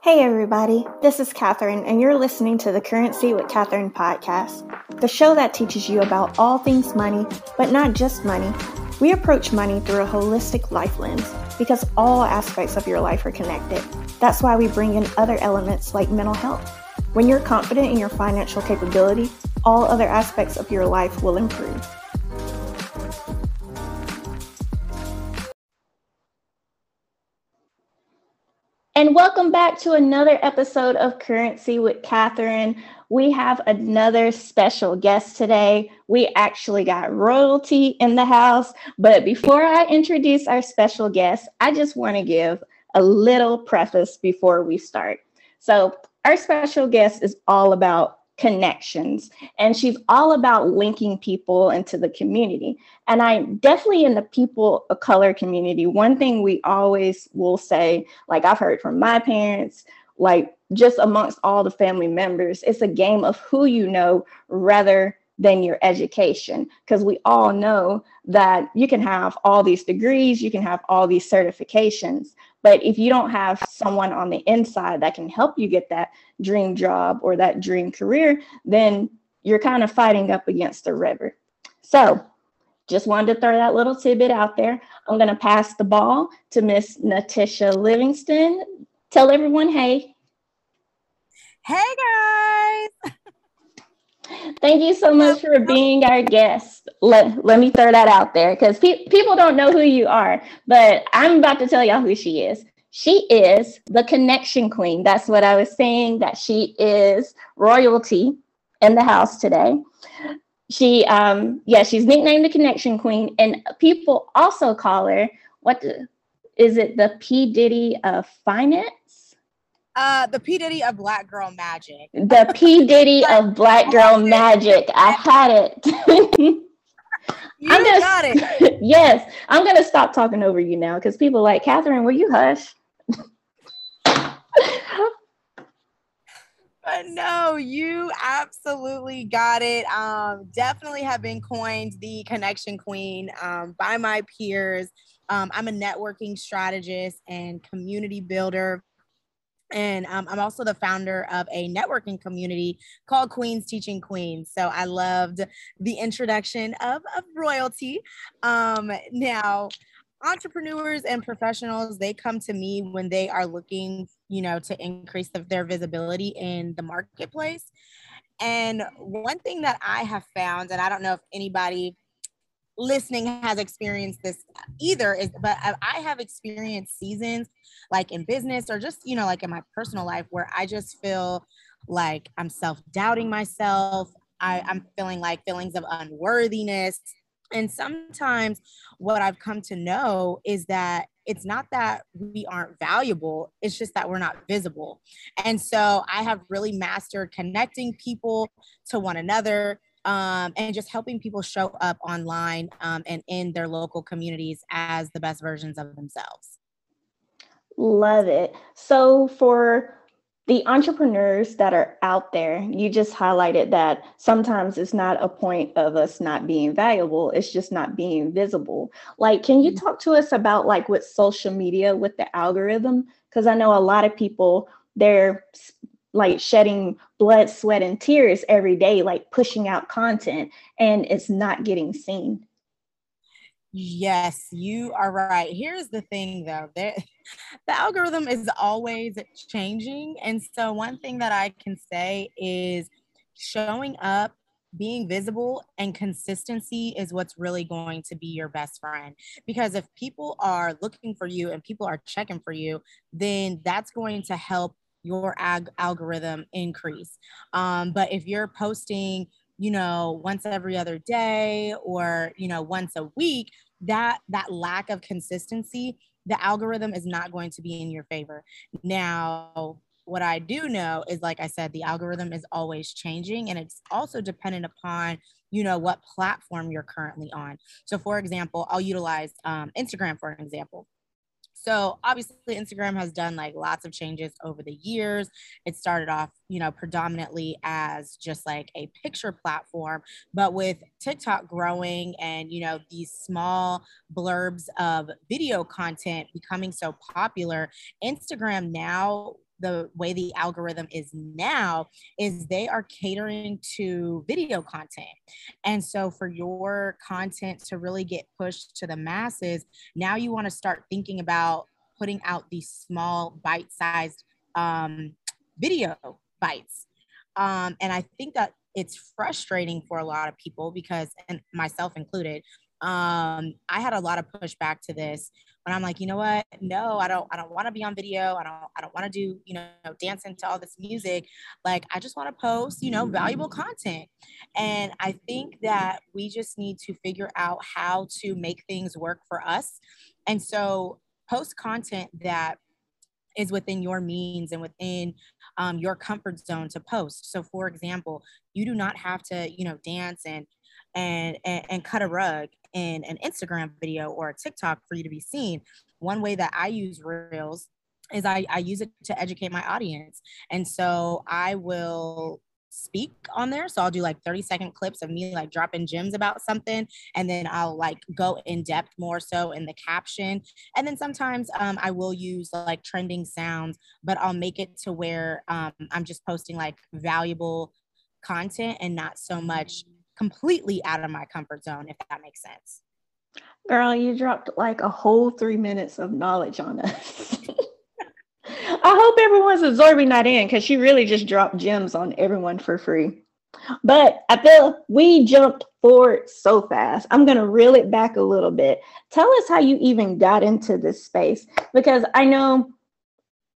Hey, everybody, this is Katherine, and you're listening to the Kurrency with Katherine podcast, the show that teaches you about all things money, but not just money. We approach money through a holistic life lens because all aspects of your life are connected. That's why we bring in other elements like mental health. When you're confident in your financial capability, all other aspects of your life will improve. Welcome back to another episode of Kurrency with Katherine. We have another special guest today. We actually got royalty in the house. But before I introduce our special guest, I just want to give a little preface before we start. So, our special guest is all about connections. And she's all about linking people into the community. And I definitely in the people of color community, one thing we always will say, like I've heard from my parents, like just amongst all the family members, it's a game of who you know rather than your education. Because we all know that you can have all these degrees, you can have all these certifications, but if you don't have someone on the inside that can help you get that dream job or that dream career, then you're kind of fighting up against the river. So, just wanted to throw that little tidbit out there. I'm going to pass the ball to Miss Natisha Livingston. Tell everyone, hey. Hey, guys. Thank you so much for being our guest. Let, let me throw that out there because pe- people don't know who you are, but I'm about to tell y'all who she is. She is the connection queen. That's what I was saying, that she is royalty in the house today. She, um, yeah, she's nicknamed the connection queen, and people also call her what the, is it the P Diddy of finance? Uh, the P Diddy of Black Girl Magic. The P Diddy of Black Girl Magic. I had it. you I'm gonna, got it. yes, I'm gonna stop talking over you now because people like Katherine. Will you hush? but no, you absolutely got it. Um, definitely have been coined the connection queen um, by my peers. Um, I'm a networking strategist and community builder. And um, I'm also the founder of a networking community called Queens Teaching Queens. So I loved the introduction of, of royalty. Um, now, entrepreneurs and professionals, they come to me when they are looking, you know, to increase the, their visibility in the marketplace. And one thing that I have found, and I don't know if anybody listening has experienced this either is but I have experienced seasons like in business or just you know like in my personal life where I just feel like I'm self-doubting myself I, I'm feeling like feelings of unworthiness and sometimes what I've come to know is that it's not that we aren't valuable, it's just that we're not visible. And so I have really mastered connecting people to one another, um, and just helping people show up online um, and in their local communities as the best versions of themselves. Love it. So, for the entrepreneurs that are out there, you just highlighted that sometimes it's not a point of us not being valuable, it's just not being visible. Like, can you mm-hmm. talk to us about like with social media with the algorithm? Because I know a lot of people, they're like shedding blood, sweat, and tears every day, like pushing out content, and it's not getting seen. Yes, you are right. Here's the thing though, the algorithm is always changing. And so, one thing that I can say is showing up, being visible, and consistency is what's really going to be your best friend. Because if people are looking for you and people are checking for you, then that's going to help your ag- algorithm increase. Um, but if you're posting, you know, once every other day or, you know, once a week, that that lack of consistency, the algorithm is not going to be in your favor. Now, what I do know is, like I said, the algorithm is always changing and it's also dependent upon, you know, what platform you're currently on. So, for example, I'll utilize um, Instagram for an example. So obviously Instagram has done like lots of changes over the years. It started off, you know, predominantly as just like a picture platform, but with TikTok growing and, you know, these small blurbs of video content becoming so popular, Instagram now the way the algorithm is now is they are catering to video content. And so for your content to really get pushed to the masses, now you want to start thinking about putting out these small bite-sized um, video bites. Um, and I think that it's frustrating for a lot of people because, and myself included, um, I had a lot of pushback to this but I'm like, you know what? No, I don't, I don't want to be on video. I don't, I don't want to do, you know, dancing to all this music. Like, I just want to post, you know, valuable content. And I think that we just need to figure out how to make things work for us. And so post content that is within your means and within um, your comfort zone to post. So, for example, you do not have to, you know, dance and and, and, and cut a rug in an Instagram video or a TikTok for you to be seen. One way that I use Reels is I, I use it to educate my audience. And so I will speak on there. So I'll do like 30 second clips of me like dropping gems about something. And then I'll like go in depth more so in the caption. And then sometimes um, I will use like trending sounds, but I'll make it to where um, I'm just posting like valuable content and not so much completely out of my comfort zone, if that makes sense. Girl, you dropped like a whole three minutes of knowledge on us. I hope everyone's absorbing that in because she really just dropped gems on everyone for free. But I feel we jumped forward so fast. I'm going to reel it back a little bit. Tell us how you even got into this space because I know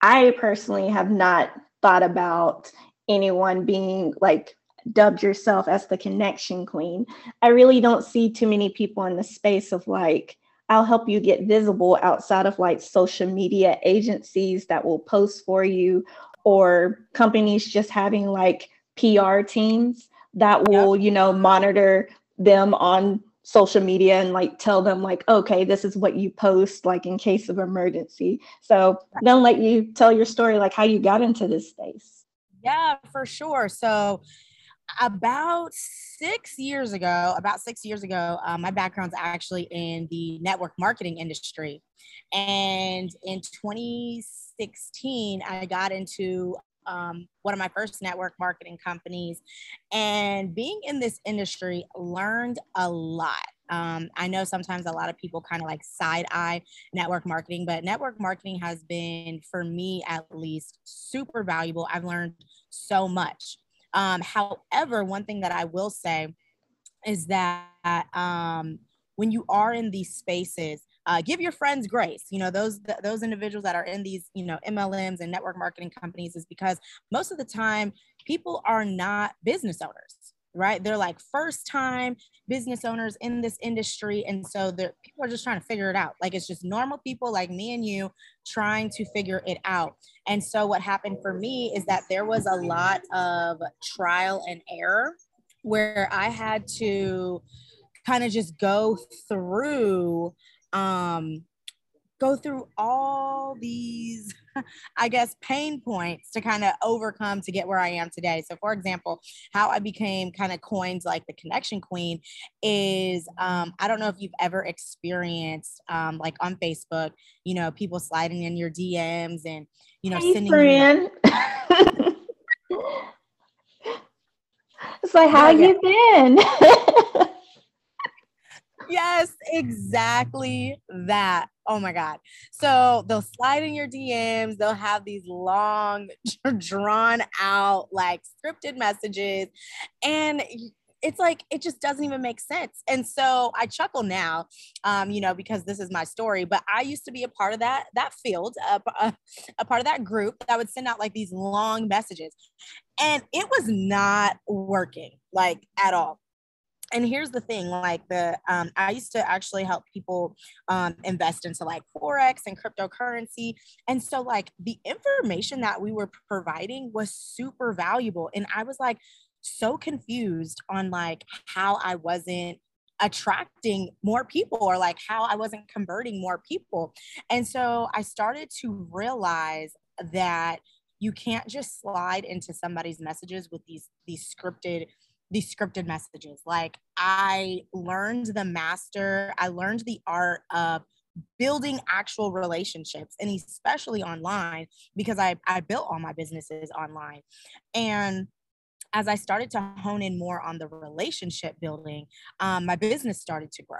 I personally have not thought about anyone being like dubbed yourself as the connection queen. I really don't see too many people in the space of like, I'll help you get visible outside of like social media agencies that will post for you or companies just having like PR teams that will, yep. you know, monitor them on social media and like tell them like okay this is what you post like in case of emergency so don't let you tell your story like how you got into this space yeah for sure so about six years ago, about six years ago, uh, my background's actually in the network marketing industry. And in 2016, I got into um, one of my first network marketing companies. And being in this industry, learned a lot. Um, I know sometimes a lot of people kind of like side eye network marketing, but network marketing has been, for me at least, super valuable. I've learned so much. Um, however, one thing that I will say is that um, when you are in these spaces, uh, give your friends grace. You know, those th- those individuals that are in these, you know, MLMs and network marketing companies is because most of the time people are not business owners right? They're like first time business owners in this industry. And so the people are just trying to figure it out. Like it's just normal people like me and you trying to figure it out. And so what happened for me is that there was a lot of trial and error where I had to kind of just go through um go through all these, I guess, pain points to kind of overcome to get where I am today. So, for example, how I became kind of coined like the connection queen is um, I don't know if you've ever experienced um, like on Facebook, you know, people sliding in your DMs and, you know, hey, sending friend. you. it's like, how yeah, you been? yes, exactly that. Oh my God. So they'll slide in your DMs, they'll have these long, drawn out, like scripted messages. And it's like it just doesn't even make sense and so i chuckle now um, you know because this is my story but i used to be a part of that that field a, a, a part of that group that would send out like these long messages and it was not working like at all and here's the thing like the um, i used to actually help people um, invest into like forex and cryptocurrency. And so like the information that we were providing was super valuable. And i was like so confused on like how i wasn't attracting more people or like how i wasn't converting more people. And so i started to realize that you can't just slide into somebody's messages with these these scripted these scripted messages. Like I learned the master, I learned the art of building actual relationships and especially online because I, I built all my businesses online. And as I started to hone in more on the relationship building, um, my business started to grow.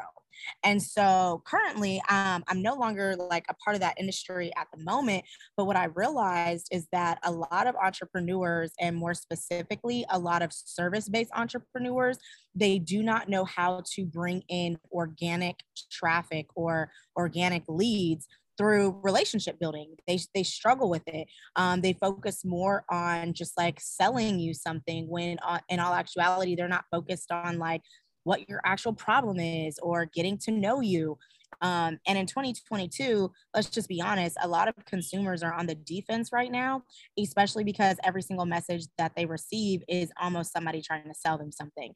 And so currently, um, I'm no longer like a part of that industry at the moment. But what I realized is that a lot of entrepreneurs, and more specifically, a lot of service based entrepreneurs, they do not know how to bring in organic traffic or organic leads through relationship building. They, they struggle with it. Um, they focus more on just like selling you something when uh, in all actuality, they're not focused on like what your actual problem is or getting to know you. Um, and in 2022, let's just be honest, a lot of consumers are on the defense right now, especially because every single message that they receive is almost somebody trying to sell them something.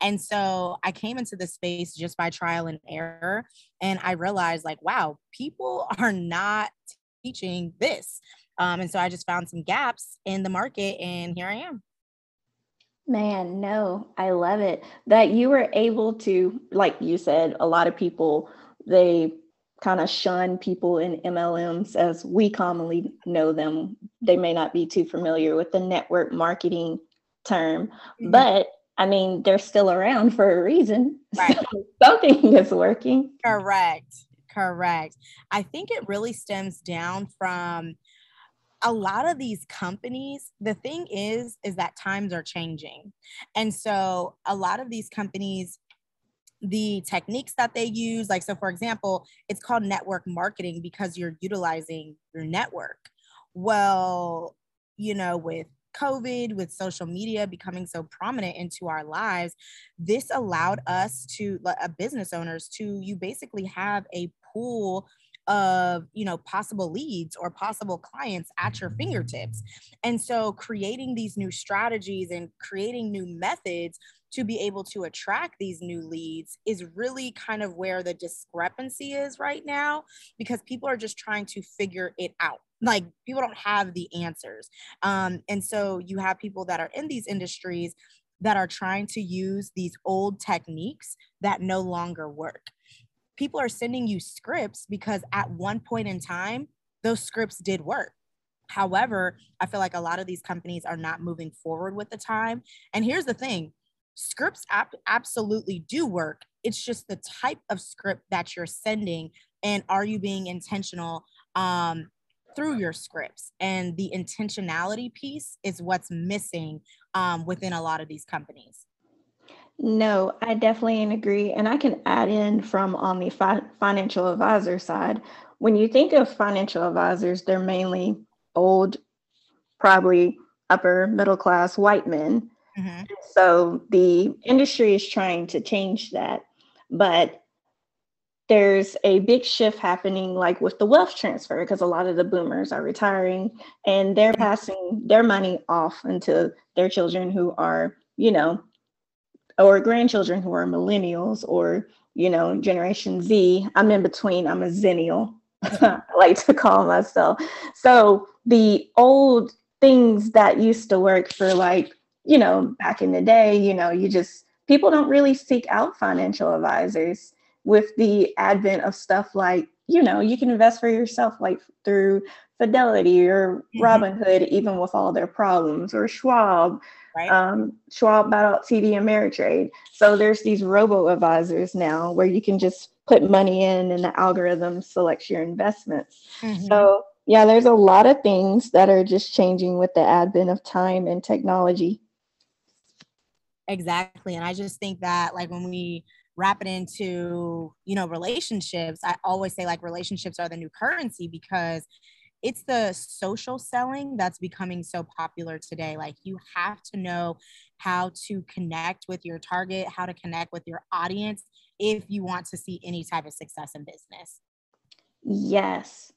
And so I came into this space just by trial and error. And I realized, like, wow, people are not teaching this. Um, and so I just found some gaps in the market, and here I am. Man, no, I love it that you were able to, like you said, a lot of people they kind of shun people in MLMs as we commonly know them. They may not be too familiar with the network marketing term, mm-hmm. but I mean, they're still around for a reason. Right. So something is working. Correct. Correct. I think it really stems down from a lot of these companies the thing is is that times are changing and so a lot of these companies the techniques that they use. Like, so for example, it's called network marketing because you're utilizing your network. Well, you know, with COVID, with social media becoming so prominent into our lives, this allowed us to, uh, business owners, to you basically have a pool of you know possible leads or possible clients at your fingertips and so creating these new strategies and creating new methods to be able to attract these new leads is really kind of where the discrepancy is right now because people are just trying to figure it out. Like people don't have the answers. Um, and so you have people that are in these industries that are trying to use these old techniques that no longer work. People are sending you scripts because at one point in time those scripts did work. However, I feel like a lot of these companies are not moving forward with the time. And here's the thing scripts ap- absolutely do work. It's just the type of script that you're sending, and are you being intentional um, through your scripts? And the intentionality piece is what's missing um, within a lot of these companies. No, I definitely agree. And I can add in from on the fi- financial advisor side. When you think of financial advisors, they're mainly old, probably upper middle class white men Mm-hmm. So the industry is trying to change that. But there's a big shift happening like with the wealth transfer because a lot of the boomers are retiring and they're mm-hmm. passing their money off into their children who are you know or grandchildren who are millennials or you know generation z i'm in between i'm a zennial i like to call myself so the old things that used to work for like you know, back in the day, you know, you just, people don't really seek out financial advisors with the advent of stuff like, you know, you can invest for yourself, like through Fidelity or mm-hmm. Robinhood, even with all their problems, or Schwab. Right. Um, Schwab bought out TD Ameritrade. So there's these robo advisors now where you can just put money in and the algorithm selects your investments. Mm-hmm. So yeah, there's a lot of things that are just changing with the advent of time and technology. Exactly. And I just think that like when we wrap it into, you know, relationships, I always say like relationships are the new currency because it's the social selling that's becoming so popular today. Like you have to know how to connect with your target, how to connect with your audience if you want to see any type of success in business. Yes.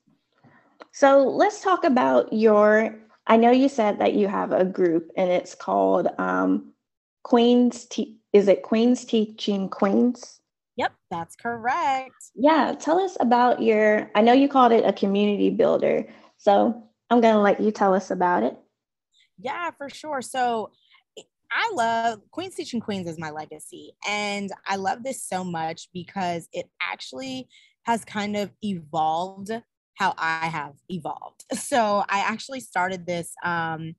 So let's talk about your. I know you said that you have a group and it's called um, Queens, te- is it Queens Teaching Queens? Yep, that's correct. Yeah, tell us about your, I know you called it a community builder. So I'm going to let you tell us about it. Yeah, for sure. So I love Queens Teaching Queens is my legacy. And I love this so much because it actually has kind of evolved how I have evolved. So I actually started this. Um,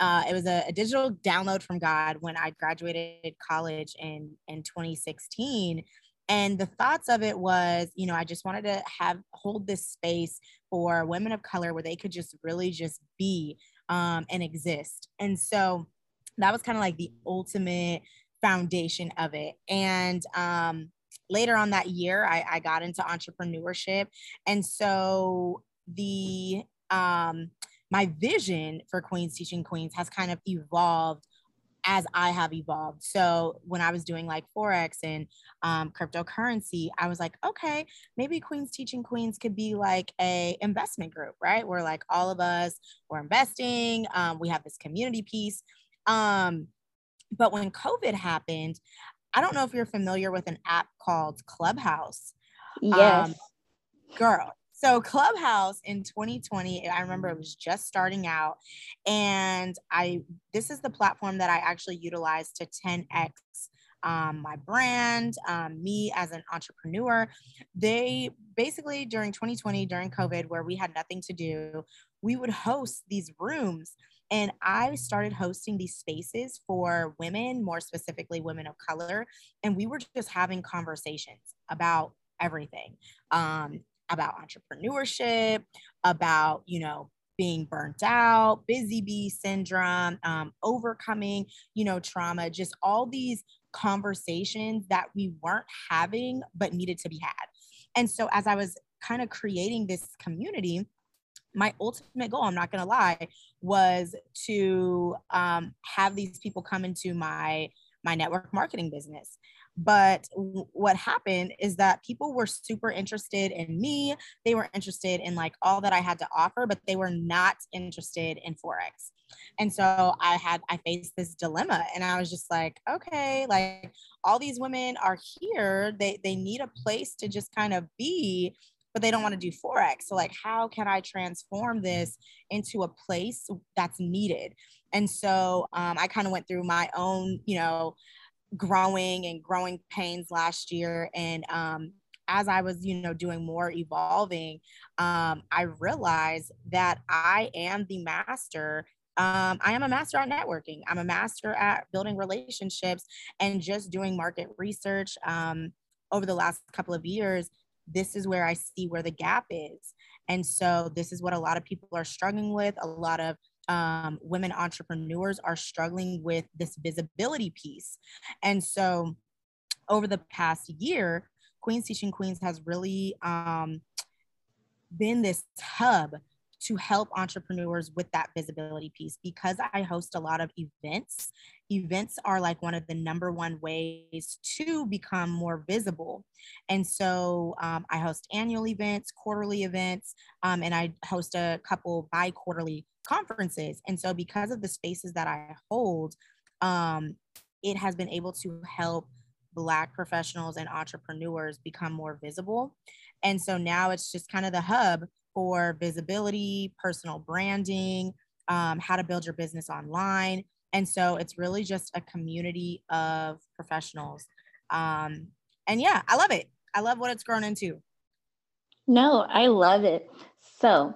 uh, it was a, a, digital download from God when I graduated college in in 2016. And the thoughts of it was, you know, I just wanted to have hold this space for women of color where they could just really just be um, and exist. And so that was kind of like the ultimate foundation of it. And um, later on that year, I, I got into entrepreneurship. And so the um, my vision for Queens Teaching Queens has kind of evolved as I have evolved. So when I was doing like Forex and um, cryptocurrency, I was like, okay, maybe Queens Teaching Queens could be like a investment group, right? Where like all of us we're investing. Um, we have this community piece. Um, but when COVID happened, I don't know if you're familiar with an app called Clubhouse. Yes. Um, girl. So Clubhouse in 2020, I remember it was just starting out. And I this is the platform that I actually utilized to 10x um, my brand, um, me as an entrepreneur. They basically during 2020, during COVID, where we had nothing to do, we would host these rooms and I started hosting these spaces for women, more specifically women of color. And we were just having conversations about everything um, about entrepreneurship, about, you know, being burnt out, busy bee syndrome, um, overcoming, you know, trauma, just all these conversations that we weren't having but needed to be had. And so as I was kind of creating this community, my ultimate goal, I'm not going to lie, was to um, have these people come into my my network marketing business. But what happened is that people were super interested in me. They were interested in like all that I had to offer, but they were not interested in Forex. And so I had, I faced this dilemma and I was just like, okay, like all these women are here. They, they need a place to just kind of be but they don't want to do forex so like how can i transform this into a place that's needed and so um, i kind of went through my own you know growing and growing pains last year and um, as i was you know doing more evolving um, i realized that i am the master um, I am a master at networking. I'm a master at building relationships and just doing market research um, over the last couple of years this is where I see where the gap is. And so this is what a lot of people are struggling with. A lot of um, women entrepreneurs are struggling with this visibility piece. And so over the past year, Queens Teaching Queens has really um, been this hub to help entrepreneurs with that visibility piece because I host a lot of events. Events are like one of the number one ways to become more visible. And so um, I host annual events, quarterly events, um, and I host a couple bi quarterly conferences. And so, because of the spaces that I hold, um, it has been able to help Black professionals and entrepreneurs become more visible. And so now it's just kind of the hub for visibility, personal branding, um, how to build your business online. And so it's really just a community of professionals. Um, and yeah, I love it. I love what it's grown into. No, I love it. So,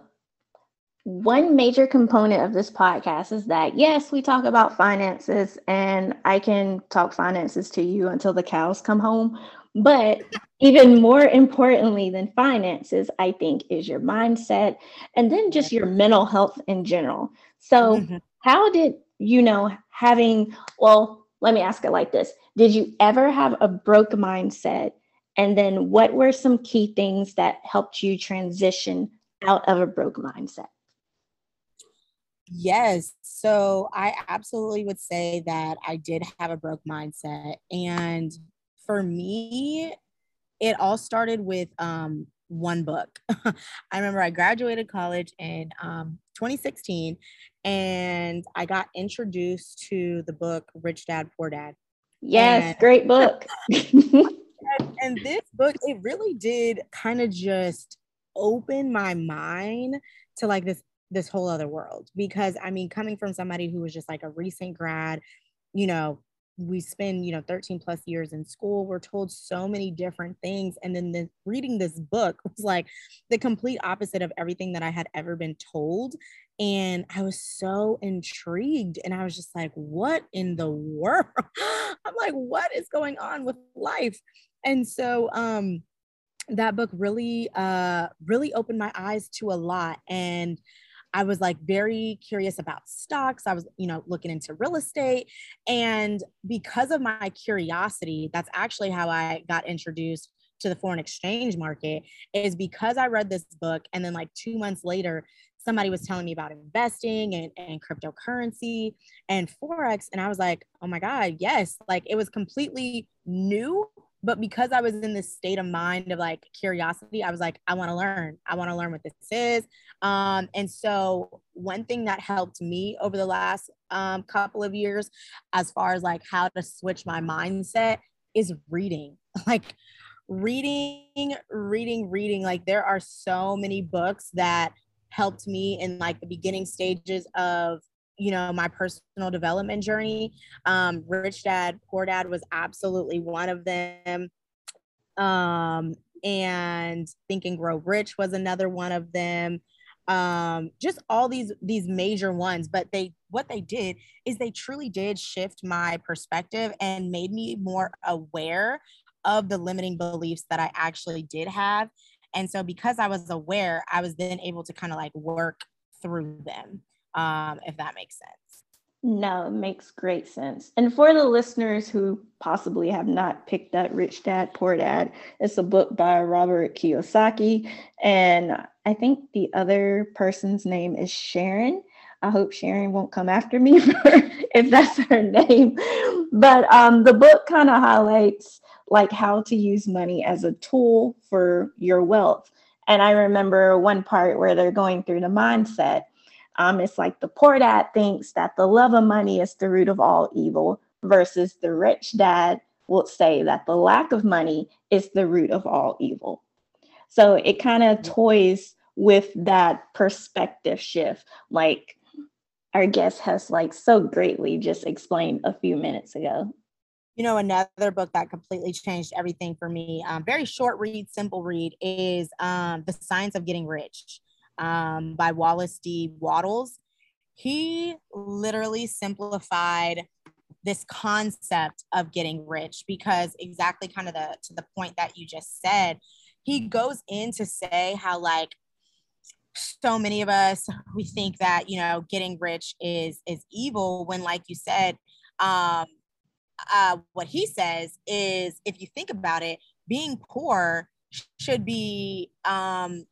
one major component of this podcast is that yes, we talk about finances, and I can talk finances to you until the cows come home. But even more importantly than finances, I think, is your mindset and then just your mental health in general. So, mm-hmm. how did you know having, well, let me ask it like this Did you ever have a broke mindset? And then, what were some key things that helped you transition out of a broke mindset? Yes. So I absolutely would say that I did have a broke mindset. And for me, it all started with um, one book. I remember I graduated college in um, 2016 and I got introduced to the book Rich Dad Poor Dad. Yes, and, great book. and, and this book, it really did kind of just open my mind to like this this whole other world because I mean coming from somebody who was just like a recent grad, you know, we spend you know 13 plus years in school we're told so many different things and then the, reading this book was like the complete opposite of everything that i had ever been told and i was so intrigued and i was just like what in the world? I'm like what is going on with life? And so um that book really uh really opened my eyes to a lot and I was like very curious about stocks. I was, you know, looking into real estate. And because of my curiosity, that's actually how I got introduced to the foreign exchange market is because I read this book. And then like two months later, somebody was telling me about investing and, and cryptocurrency and Forex. And I was like, oh my God, yes. Like it was completely new but because I was in this state of mind of like curiosity, I was like, I want to learn. I want to learn what this is. Um, and so one thing that helped me over the last um, couple of years, as far as like how to switch my mindset, is reading. Like reading, reading, reading. Like there are so many books that helped me in like the beginning stages of you know my personal development journey. Um rich dad poor dad was absolutely one of them. Um and think and grow rich was another one of them. Um just all these these major ones. But they what they did is they truly did shift my perspective and made me more aware of the limiting beliefs that i actually did have. And so because i was aware i was then able to kind of like work through them um, if that makes sense. No, makes great sense. And for the listeners who possibly have not picked up Rich Dad, Poor Dad, it's a book by Robert Kiyosaki. And I think the other person's name is Sharon. I hope Sharon won't come after me if that's her name. But um, the book kind of highlights like how to use money as a tool for your wealth. And I remember one part where they're going through the mindset um, it's like the poor dad thinks that the love of money is the root of all evil, versus the rich dad will say that the lack of money is the root of all evil. So it kind of toys with that perspective shift, like our guest has like so greatly just explained a few minutes ago. You know, another book that completely changed everything for me, um, very short read, simple read, is um, The Science of Getting Rich um, by Wallace D. Wattles. He literally simplified this concept of getting rich because exactly kind of the to the point that you just said he goes in to say how like so many of us we think that you know getting rich is is evil when like you said um uh what he says is if you think about it being poor should be um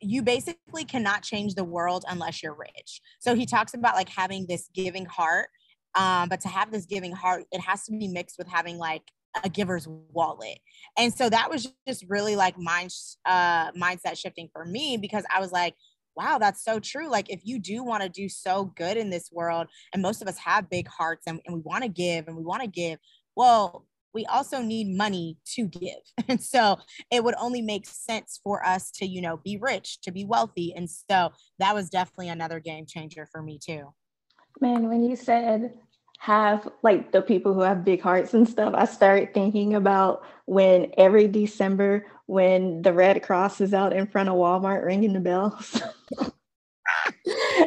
you basically cannot change the world unless you're rich. So he talks about like having this giving heart. Um, but to have this giving heart, it has to be mixed with having like a giver's wallet. And so that was just really like mind uh mindset shifting for me because I was like, wow, that's so true. Like if you do want to do so good in this world, and most of us have big hearts and, and we want to give and we want to give, well, we also need money to give. And so it would only make sense for us to, you know, be rich, to be wealthy. And so that was definitely another game changer for me too. Man, when you said have like the people who have big hearts and stuff, I started thinking about when every December when the Red Cross is out in front of Walmart ringing the bells.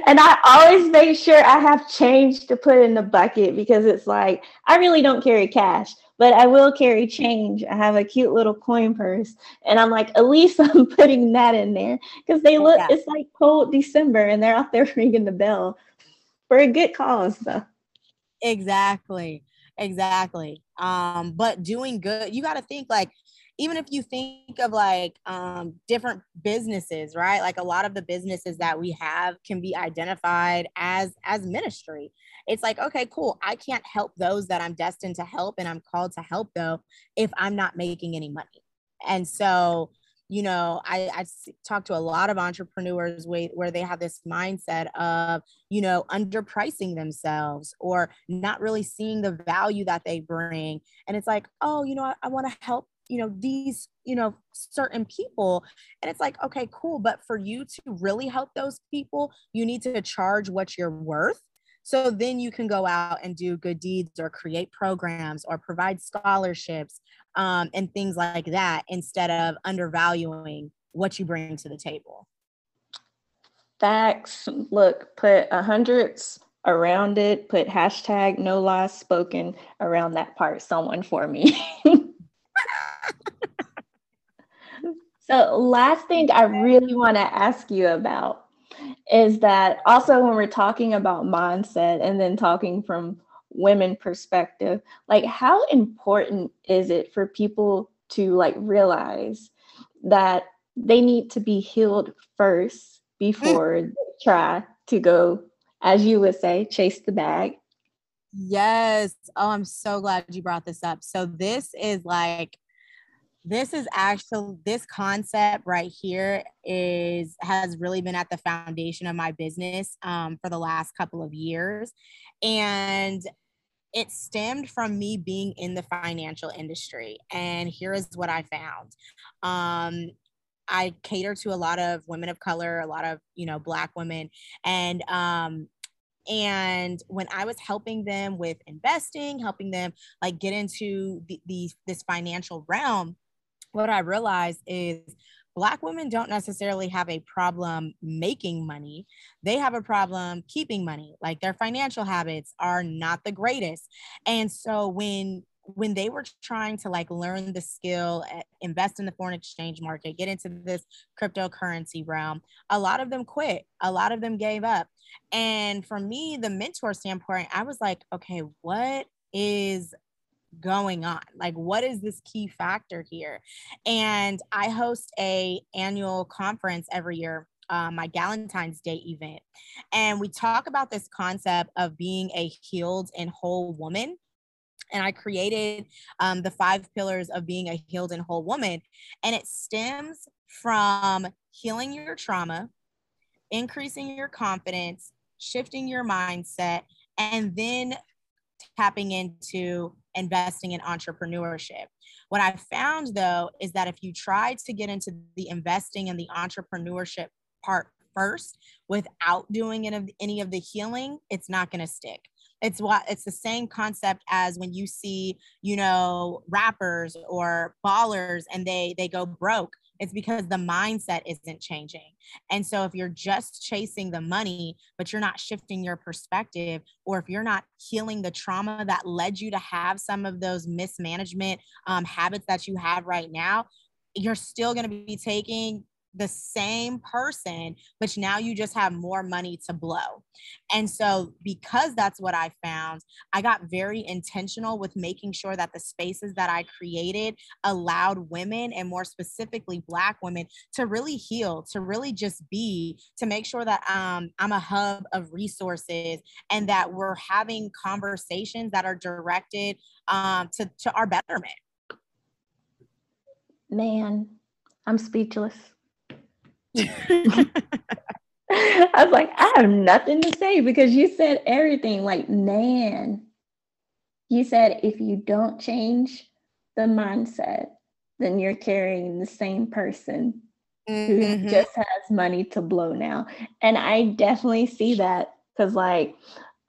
and I always make sure I have change to put in the bucket because it's like I really don't carry cash but I will carry change. I have a cute little coin purse, and I'm like, at least I'm putting that in there because they look. Yeah. It's like cold December, and they're out there ringing the bell for a good cause, though. Exactly, exactly. Um, but doing good, you got to think like even if you think of like um, different businesses right? Like a lot of the businesses that we have can be identified as as ministry. It's like okay cool. I can't help those that i'm destined to help and i'm called to help though if i'm not making any money. And so you know i i talk to a lot of entrepreneurs where they have this mindset of you know underpricing themselves or not really seeing the value that they bring. And it's like oh you know i, I want to help you know these you know certain people and it's like okay cool but for you to really help those people you need to charge what you're worth So then you can go out and do good deeds or create programs or provide scholarships um, and things like that instead of undervaluing what you bring to the table. Facts. Look, put a hundreds around it, put hashtag no lies spoken around that part, someone for me. so, last thing I really want to ask you about is that also when we're talking about mindset and then talking from women perspective like how important is it for people to like realize that they need to be healed first before mm-hmm. they try to go as you would say chase the bag? Yes. Oh i'm so glad you brought this up. So this is like this is actually this concept right here is has really been at the foundation of my business um, for the last couple of years. And it stemmed from me being in the financial industry. And here is what i found. Um, i cater to a lot of women of color a lot of you know black women. And um, and when i was helping them with investing helping them like get into the, the this financial realm what I realized is Black women don't necessarily have a problem making money. They have a problem keeping money. Like their financial habits are not the greatest. And so when when they were trying to like learn the skill, eh, invest in the foreign exchange market, get into this cryptocurrency realm, a lot of them quit. A lot of them gave up. And for me, the mentor standpoint, I was like, okay, what is going on like what is this key factor here and i host a annual conference every year uh, my Galentine's Day event. And we talk about this concept of being a healed and whole woman. And I created um, the five pillars of being a healed and whole woman. And it stems from healing your trauma, increasing your confidence, shifting your mindset, and then tapping into investing in entrepreneurship. What I found though is that if you try to get into the investing and the entrepreneurship part first without doing any of the healing, it's not going to stick. It's what it's the same concept as when you see, you know, rappers or ballers and they they go broke it's because the mindset isn't changing. And so if you're just chasing the money, but you're not shifting your perspective, or if you're not healing the trauma that led you to have some of those mismanagement um, habits that you have right now, you're still going to be taking the same person, but now you just have more money to blow. And so, because that's what I found, I got very intentional with making sure that the spaces that I created allowed women and more specifically Black women to really heal, to really just be, to make sure that um, I'm a hub of resources and that we're having conversations that are directed um, to, to our betterment. Man, I'm speechless. I was like, I have nothing to say because you said everything. Like, man, you said if you don't change the mindset, then you're carrying the same person mm-hmm. who just has money to blow now. And I definitely see that because, like,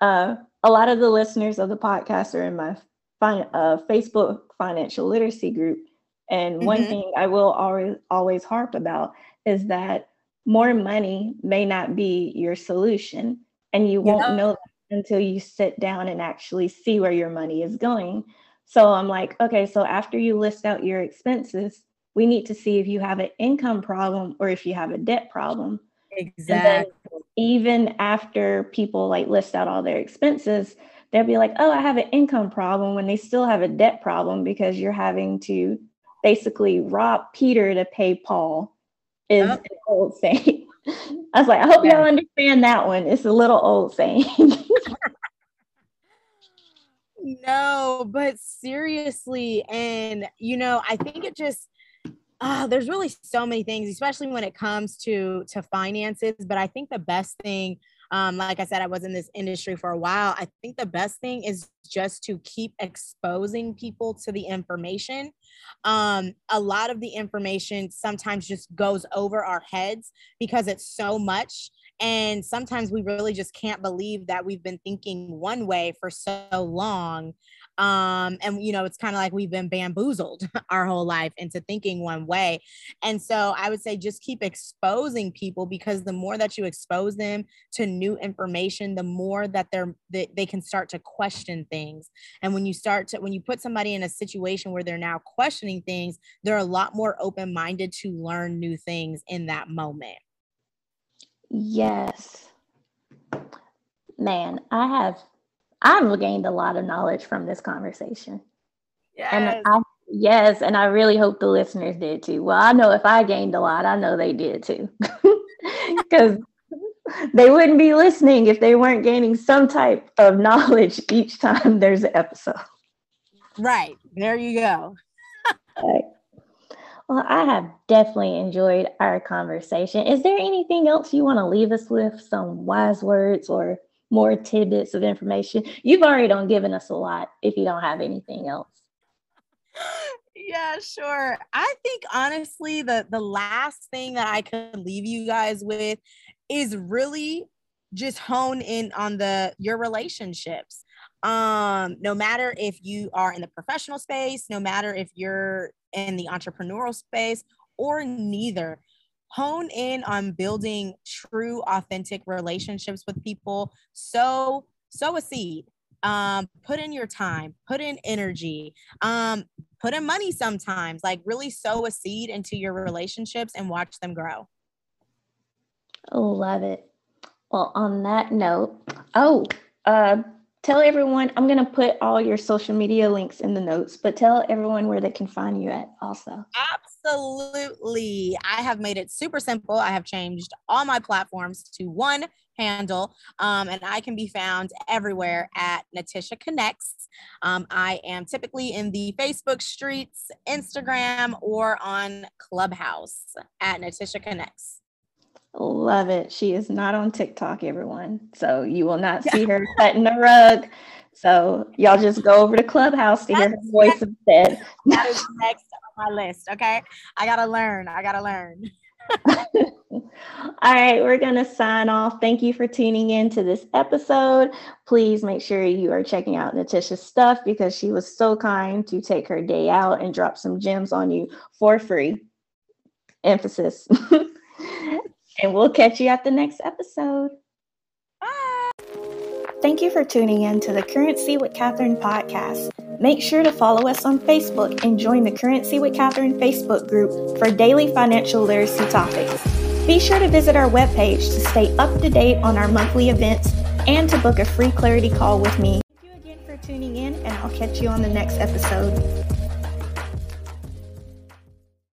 uh, a lot of the listeners of the podcast are in my fin- uh, Facebook financial literacy group. And mm-hmm. one thing I will always always harp about is that more money may not be your solution and you won't yeah. know that until you sit down and actually see where your money is going. So i'm like okay so after you list out your expenses we need to see if you have an income problem or if you have a debt problem. Exactly. even after people like list out all their expenses they'll be like oh i have an income problem when they still have a debt problem because you're having to basically rob peter to pay paul is an old saying. I was like, I hope yeah. y'all understand that one. It's a little old saying. no, but seriously, and you know, I think it just uh, there's really so many things, especially when it comes to to finances. But I think the best thing um, like I said, I was in this industry for a while. I think the best thing is just to keep exposing people to the information. Um, a lot of the information sometimes just goes over our heads because it's so much And sometimes we really just can't believe that we've been thinking one way for so long um and you know it's kind of like we've been bamboozled our whole life into thinking one way. And so i would say just keep exposing people because the more that you expose them to new information the more that they're they, they can start to question things. And when you start to when you put somebody in a situation where they're now questioning things they're a lot more open-minded to learn new things in that moment yes man i have I've gained a lot of knowledge from this conversation. Yes. And I, yes, and I really hope the listeners did too. Well, I know if I gained a lot, I know they did too. Because they wouldn't be listening if they weren't gaining some type of knowledge each time there's an episode. Right. There you go. right. Well, I have definitely enjoyed our conversation. Is there anything else you want to leave us with? Some wise words or more tidbits of information. You've already done given us a lot if you don't have anything else. Yeah, sure. I think honestly the the last thing that I could leave you guys with is really just hone in on the your relationships. Um no matter if you are in the professional space, no matter if you're in the entrepreneurial space or neither hone in on building true authentic relationships with people. Sow sow a seed. Um, put in your time put in energy. Um, put in money sometimes. Like really sow a seed into your relationships and watch them grow. Love it. Well on that note oh uh, tell everyone i'm going to put all your social media links in the notes but tell everyone where they can find you at also. Absolutely. I have made it super simple. I have changed all my platforms to one handle um, and i can be found everywhere at natisha connects. Um, i am typically in the facebook streets instagram or on clubhouse at natisha connects Love it. She is not on TikTok, everyone. So you will not see her cutting the rug. So y'all just go over to Clubhouse to hear her voice instead. That is next on my list. Okay. I gotta learn. I gotta learn. All right, we're going to sign off. Thank you for tuning in to this episode. Please make sure you are checking out Natisha's stuff because she was so kind to take her day out and drop some gems on you for free. Emphasis. And we'll catch you at the next episode. Bye. Thank you for tuning in to the Kurrency with Katherine podcast. Make sure to follow us on Facebook and join the Kurrency with Katherine Facebook group for daily financial literacy topics. Be sure to visit our webpage to stay up to date on our monthly events and to book a free clarity call with me. Thank you again for tuning in, and I'll catch you on the next episode.